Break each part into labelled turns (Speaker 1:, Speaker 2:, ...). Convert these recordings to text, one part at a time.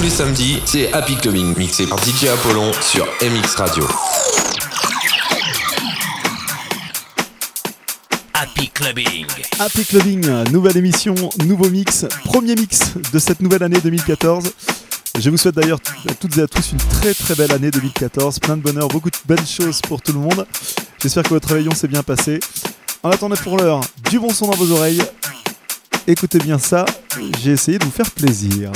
Speaker 1: tous les samedis, c'est Happy Clubbing, mixé par DJ Apollon sur MX Radio.
Speaker 2: Happy Clubbing.
Speaker 3: Happy Clubbing, nouvelle émission, nouveau mix, premier mix de cette nouvelle année 2014. Je vous souhaite d'ailleurs à toutes et à tous une très très belle année 2014, plein de bonheur, beaucoup de belles choses pour tout le monde. J'espère que votre réveillon s'est bien passé. En attendant pour l'heure, du bon son dans vos oreilles. Écoutez bien ça, j'ai essayé de vous faire plaisir.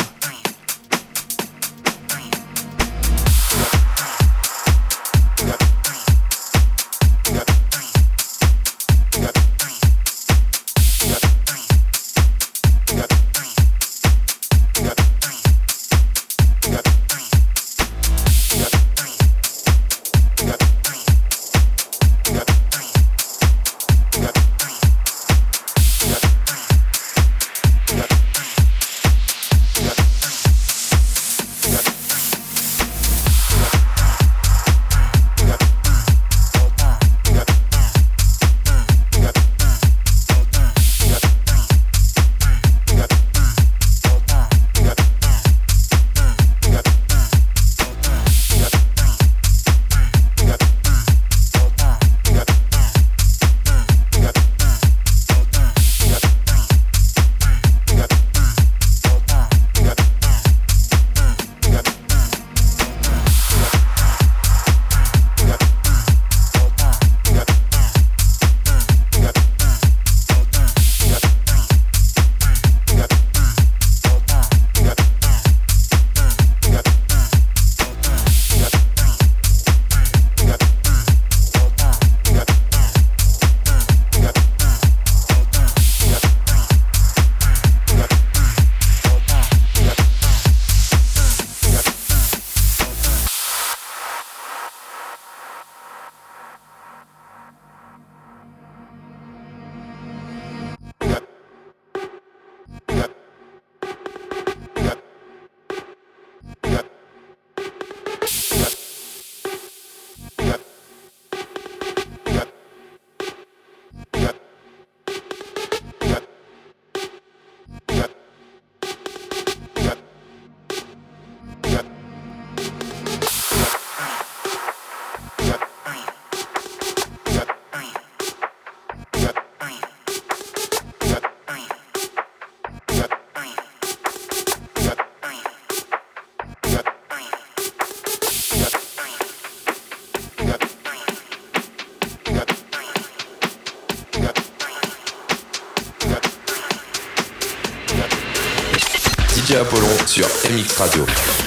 Speaker 1: Apollon sur MX Radio.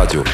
Speaker 1: Radio.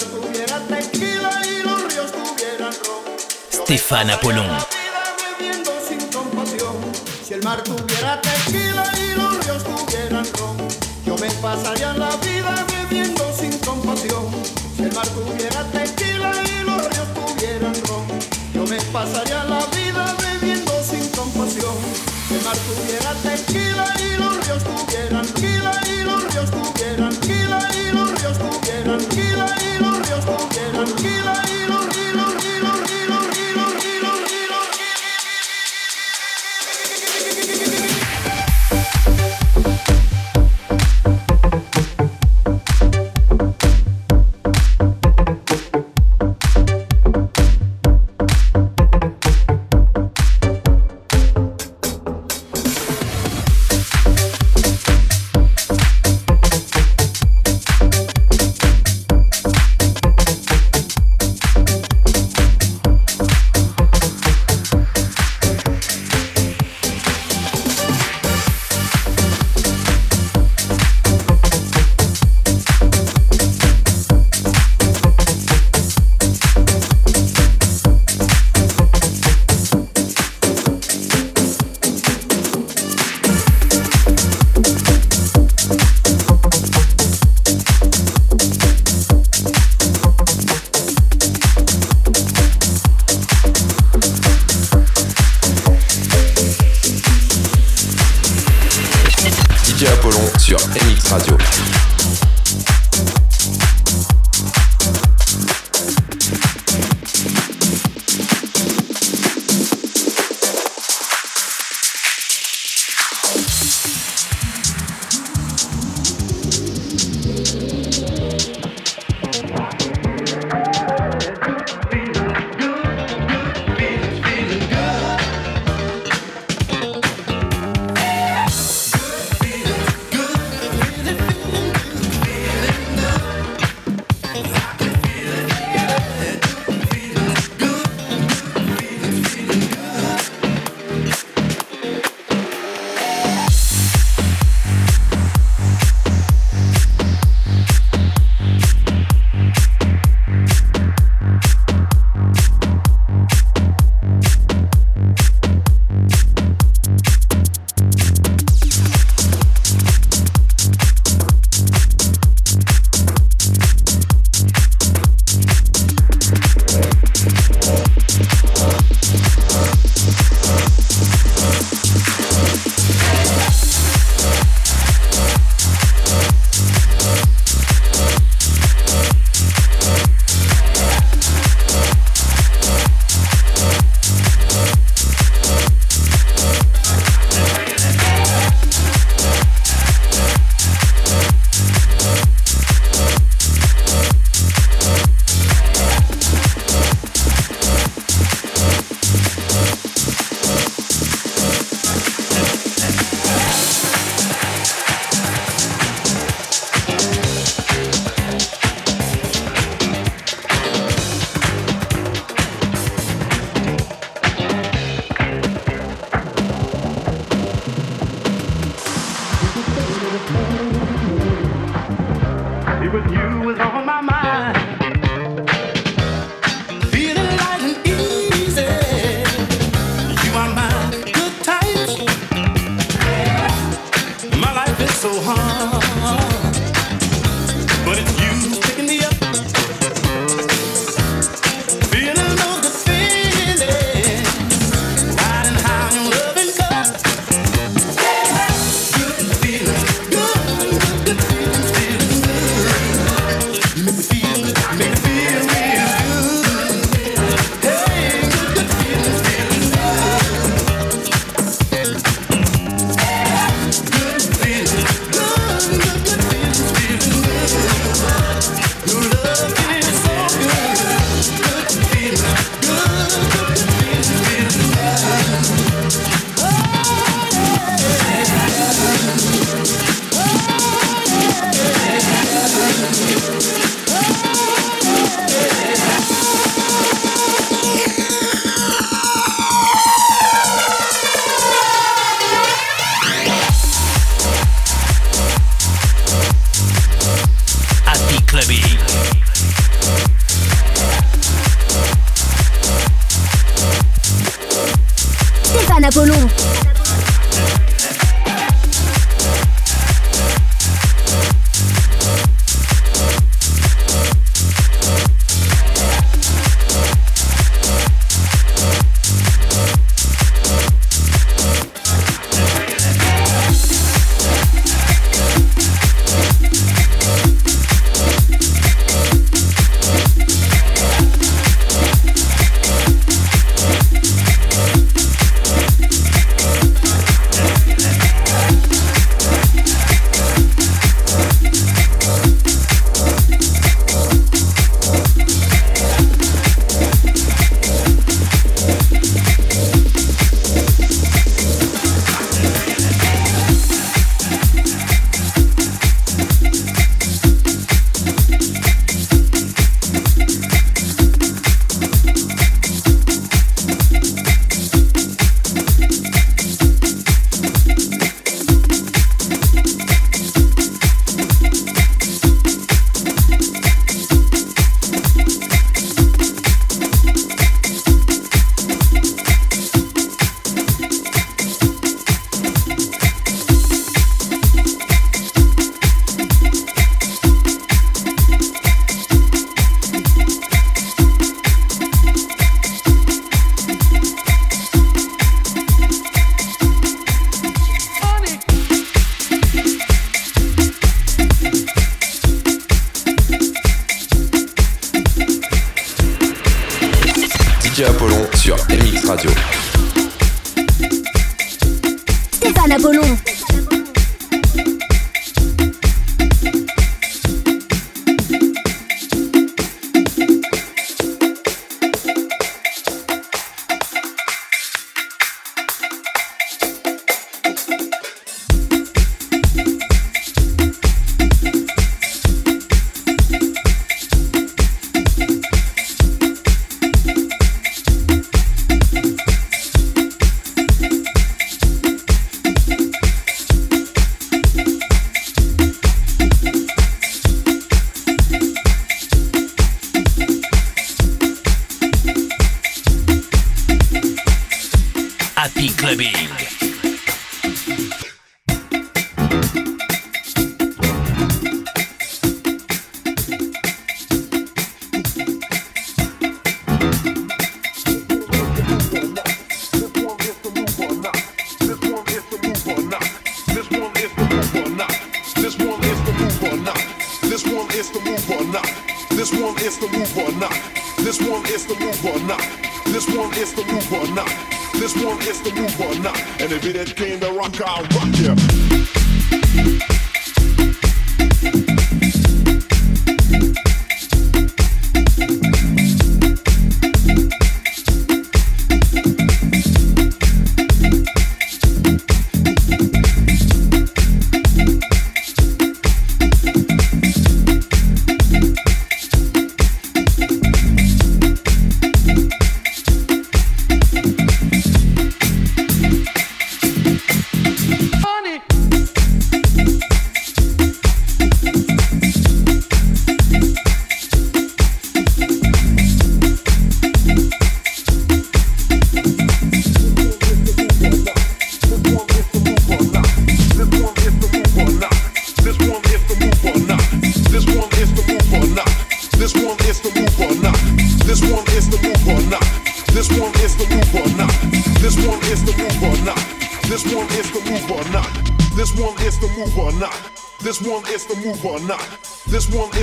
Speaker 4: mar tuviera tequila y los ríos tuvieran ron. Stefan
Speaker 2: Apollon.
Speaker 4: Si el mar tuviera tequila y los ríos tuvieran ron, yo me pasaría la vida bebiendo sin compasión. Si el mar tuviera tequila y los ríos tuvieran ron, yo me pasaría la vida.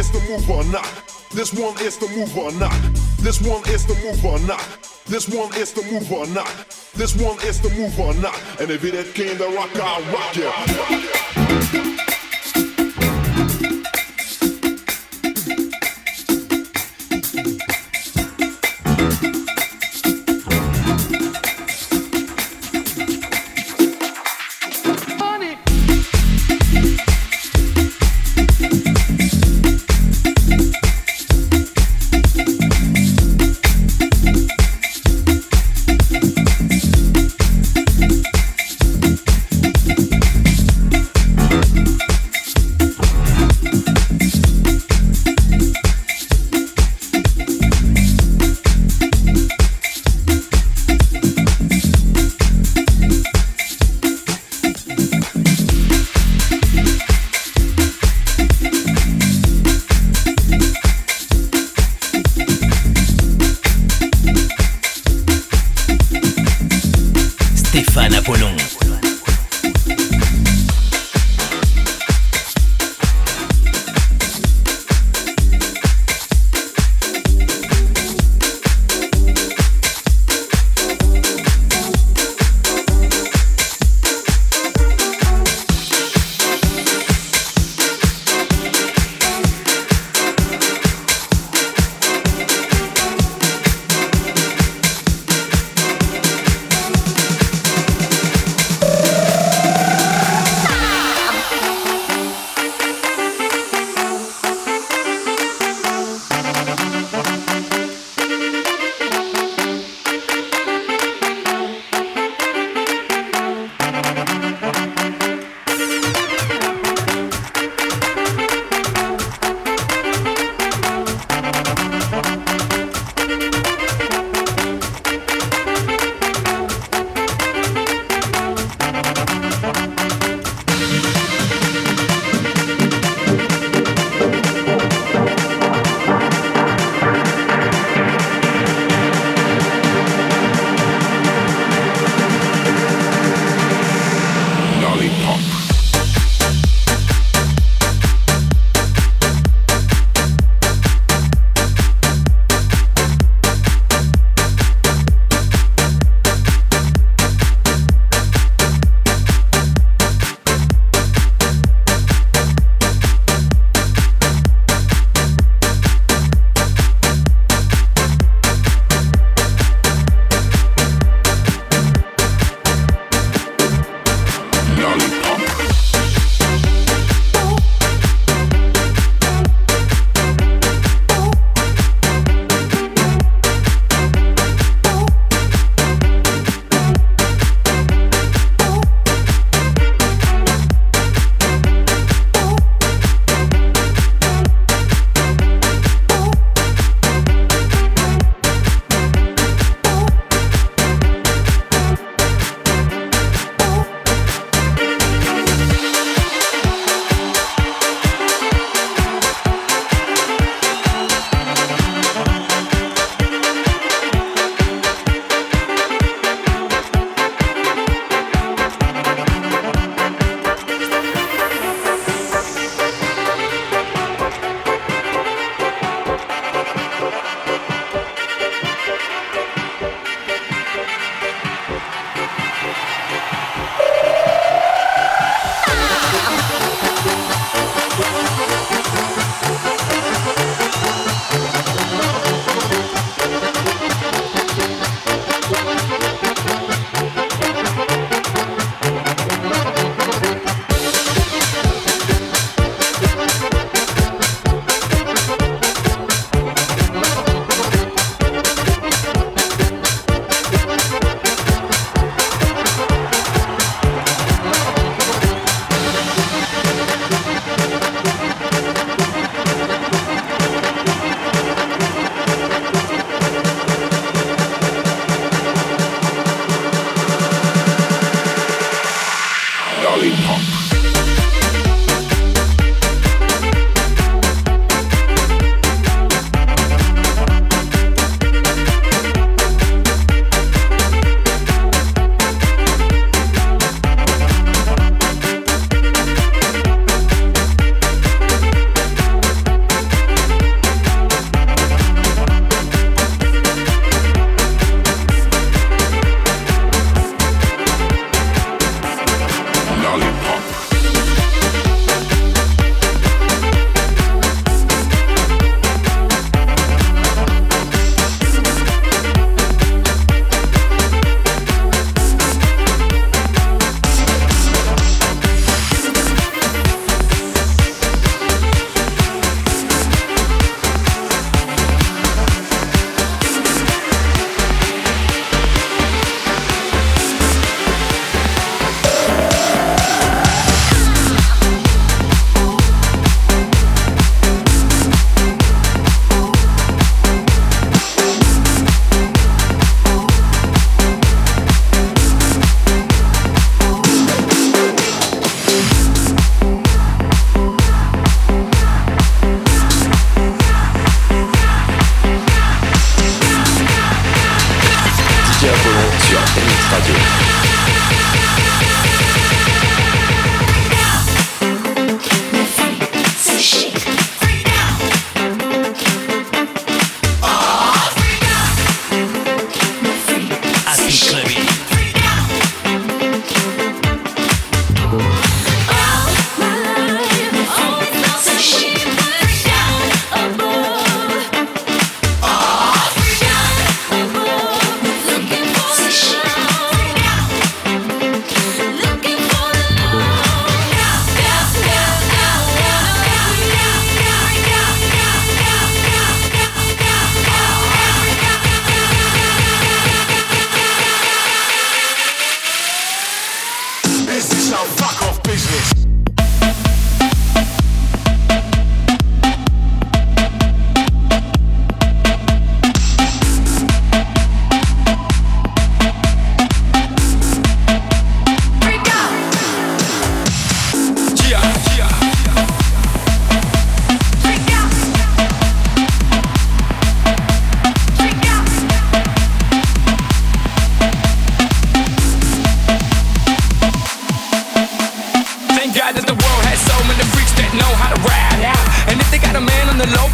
Speaker 4: is the move or not. This one is the move or not. This one is the move or not. This one is the move or
Speaker 1: not. This one is the
Speaker 4: move
Speaker 5: or not.
Speaker 6: And if it ain't the rock, I'll rock ya.
Speaker 5: Yeah.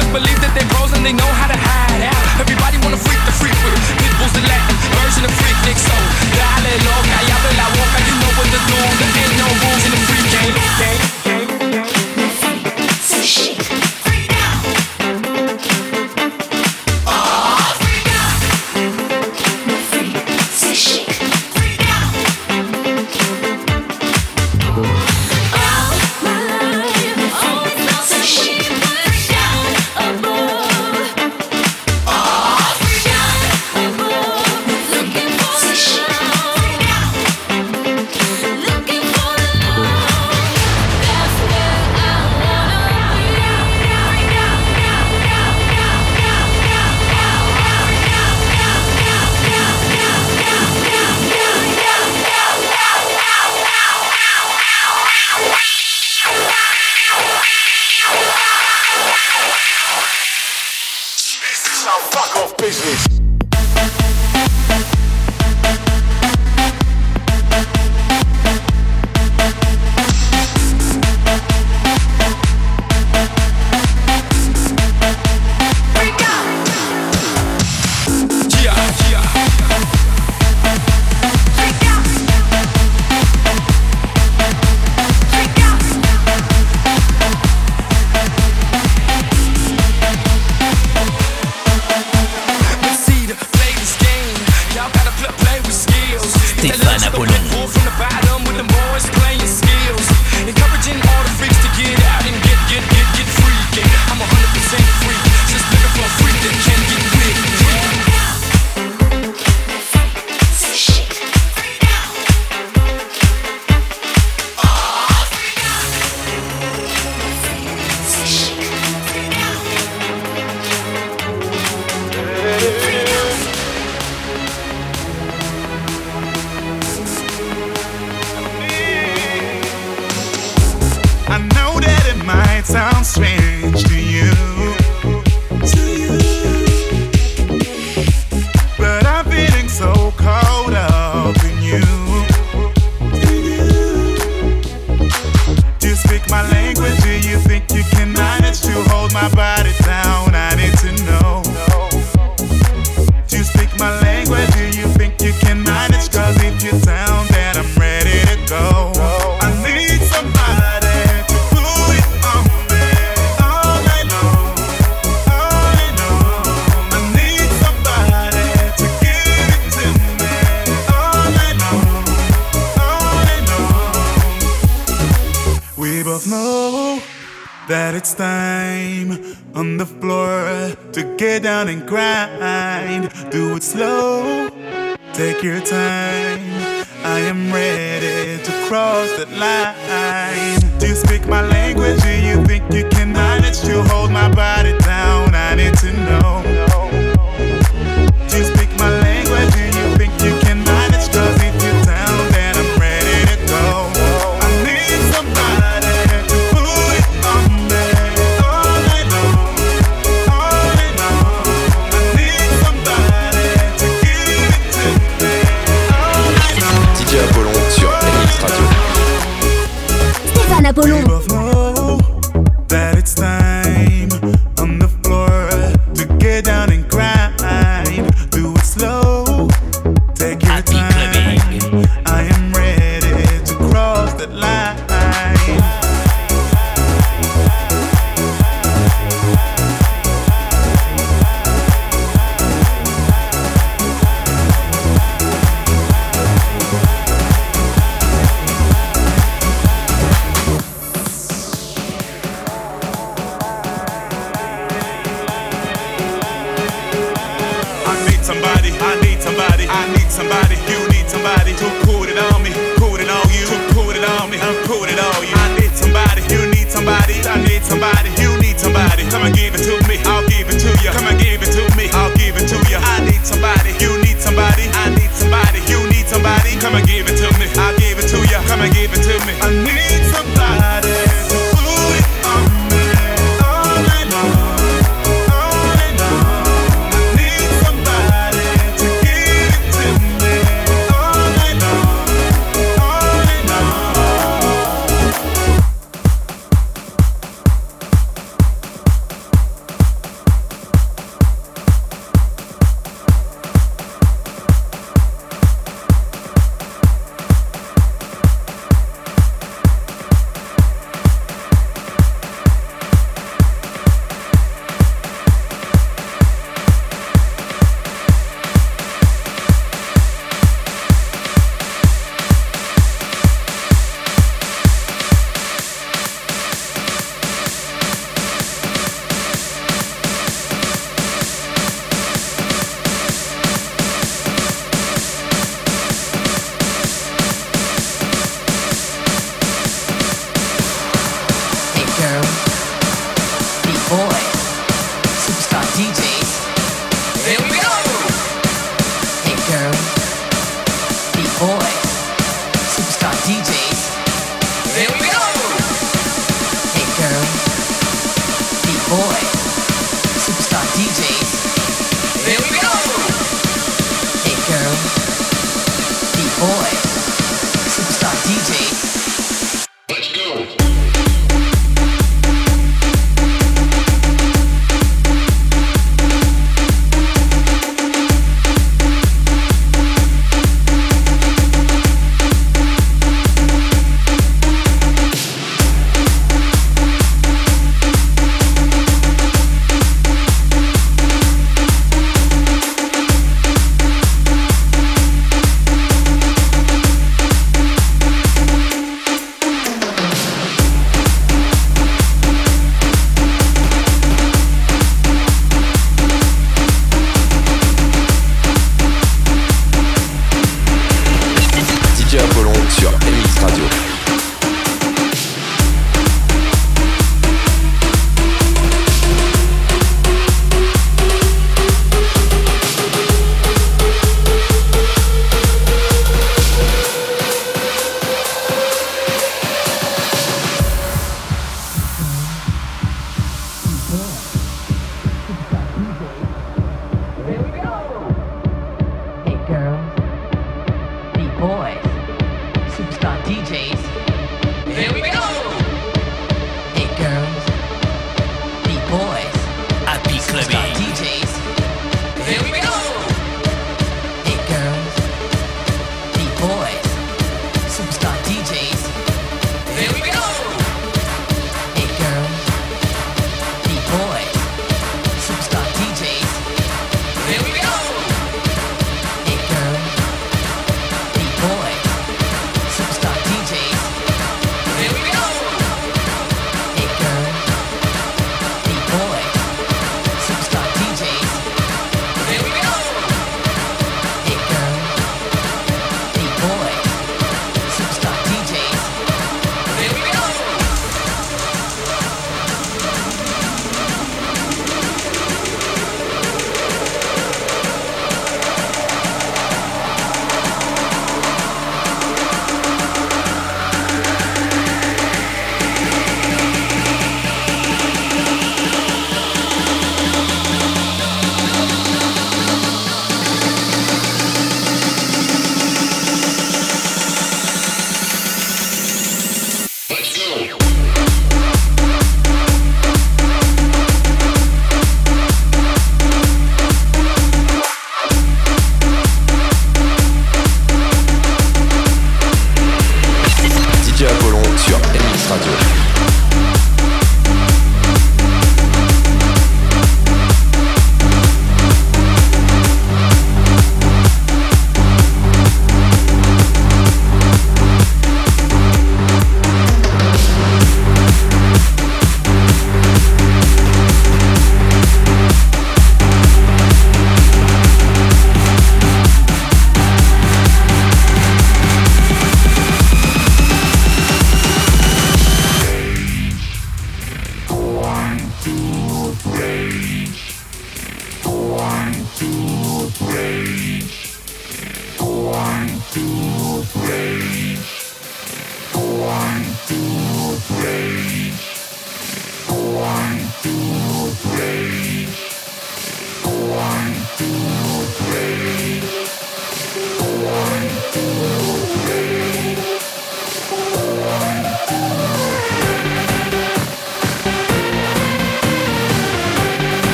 Speaker 5: always believe that they're pros and they know how to hide out. Everybody wanna freak the freak with pitbulls and Latin version of freak Nick. So dale loca, ya la boca, you know what to do. There ain't no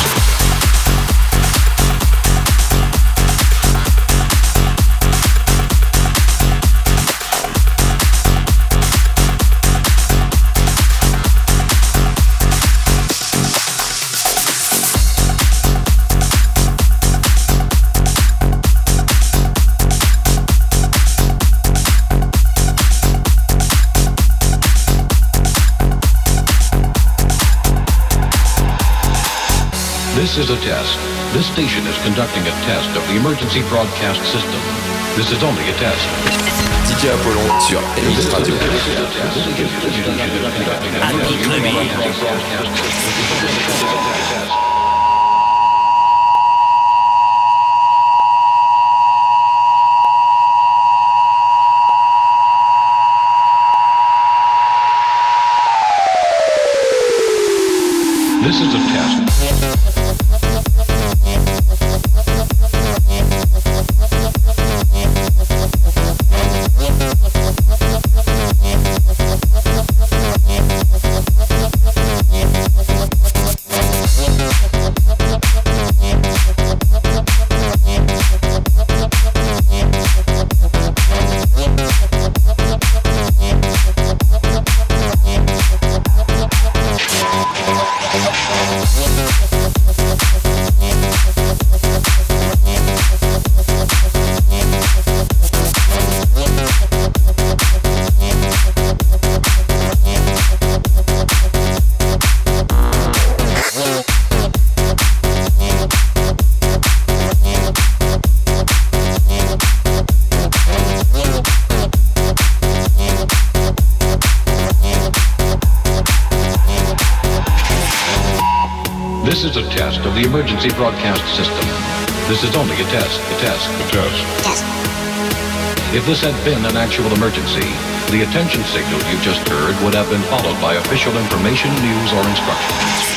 Speaker 6: house. Is
Speaker 5: a
Speaker 7: test. This station is conducting a test of the emergency broadcast system. This is only a test.
Speaker 1: DJ Apollon sur MX Radio.
Speaker 2: Happy
Speaker 7: is a test of the emergency broadcast system. This is only a test, a test, a test. If this had been an actual emergency, the attention signal you just heard would have been followed by official information, news, or instructions.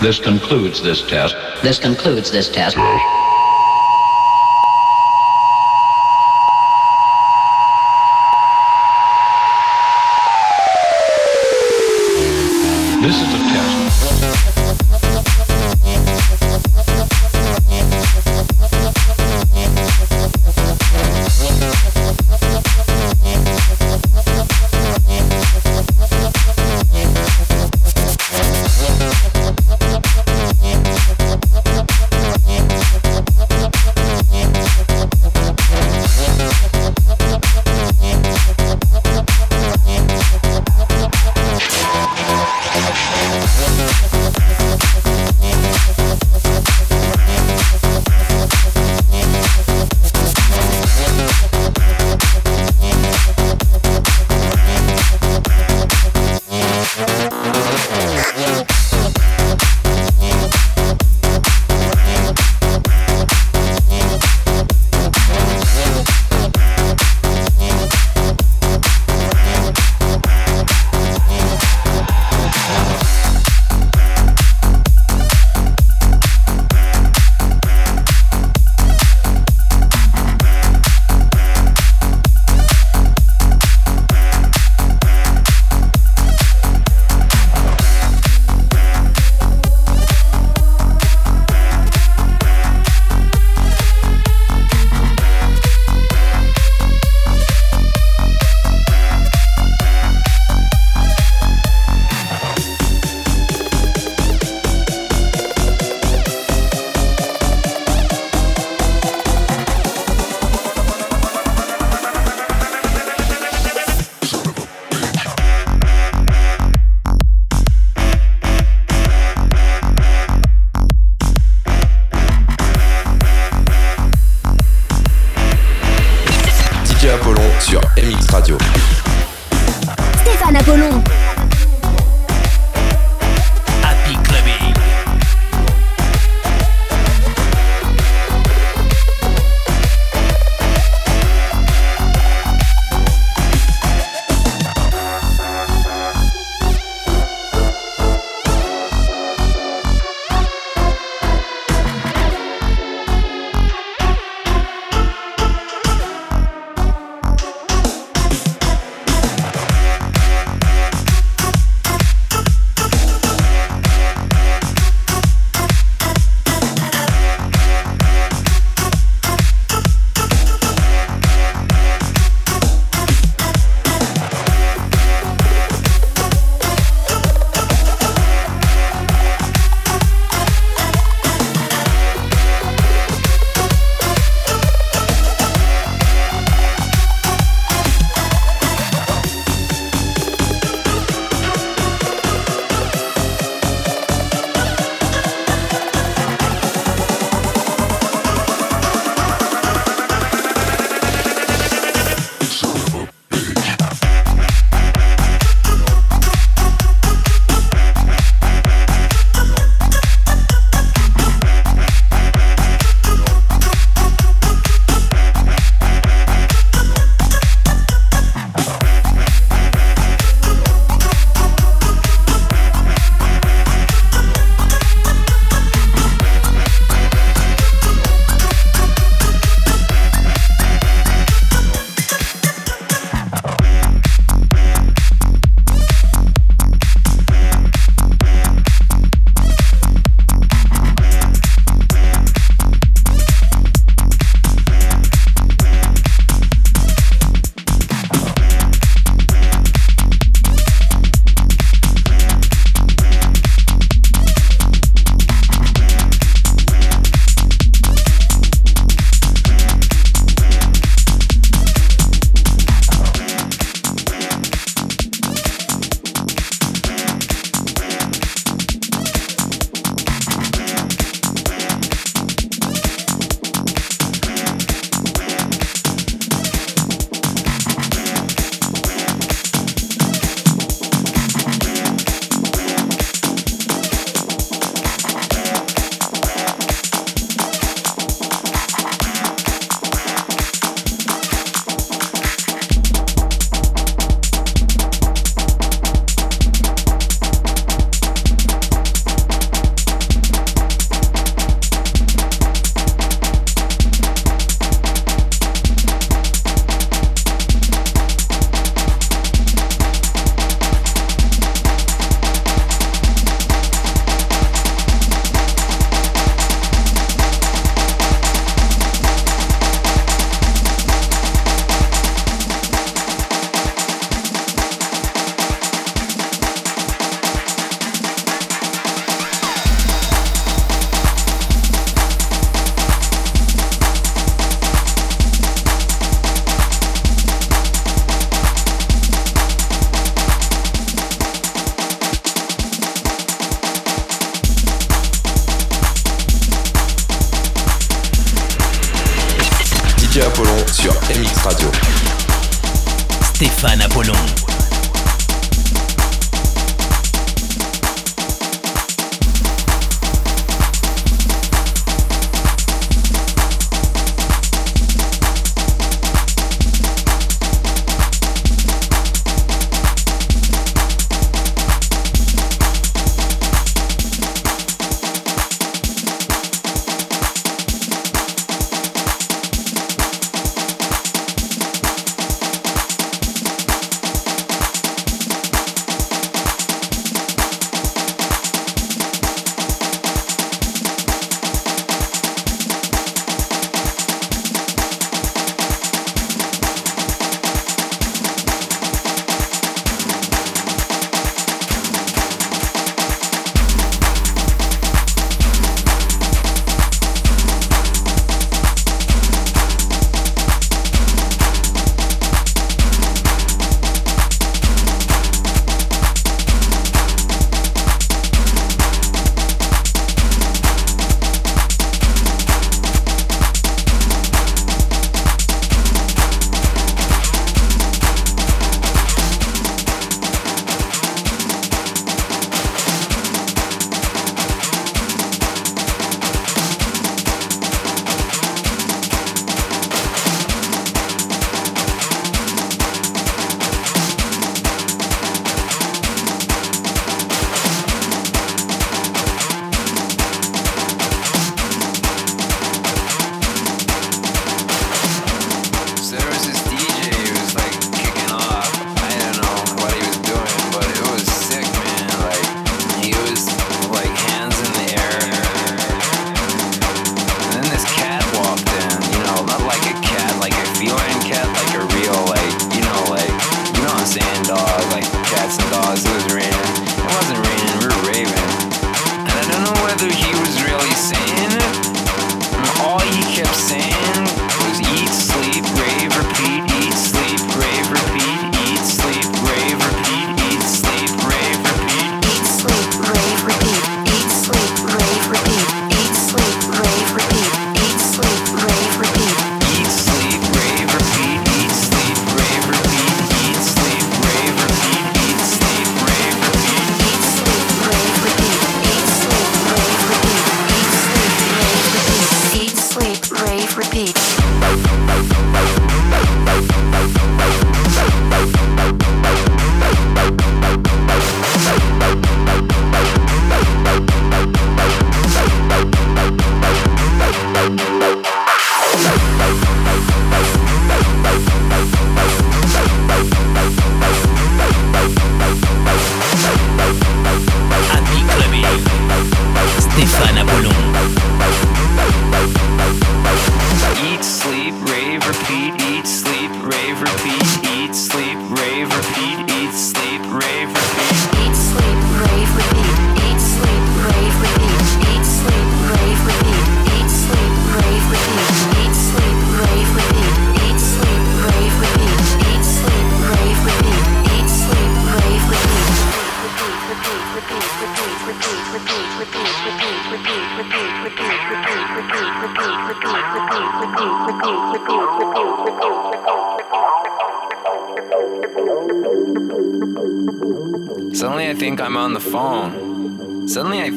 Speaker 7: This concludes this test.
Speaker 8: This concludes this test.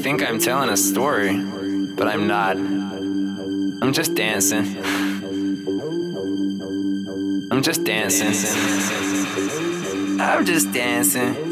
Speaker 9: think I'm telling a story, but I'm not. I'm just dancing. I'm just dancing. I'm just dancing.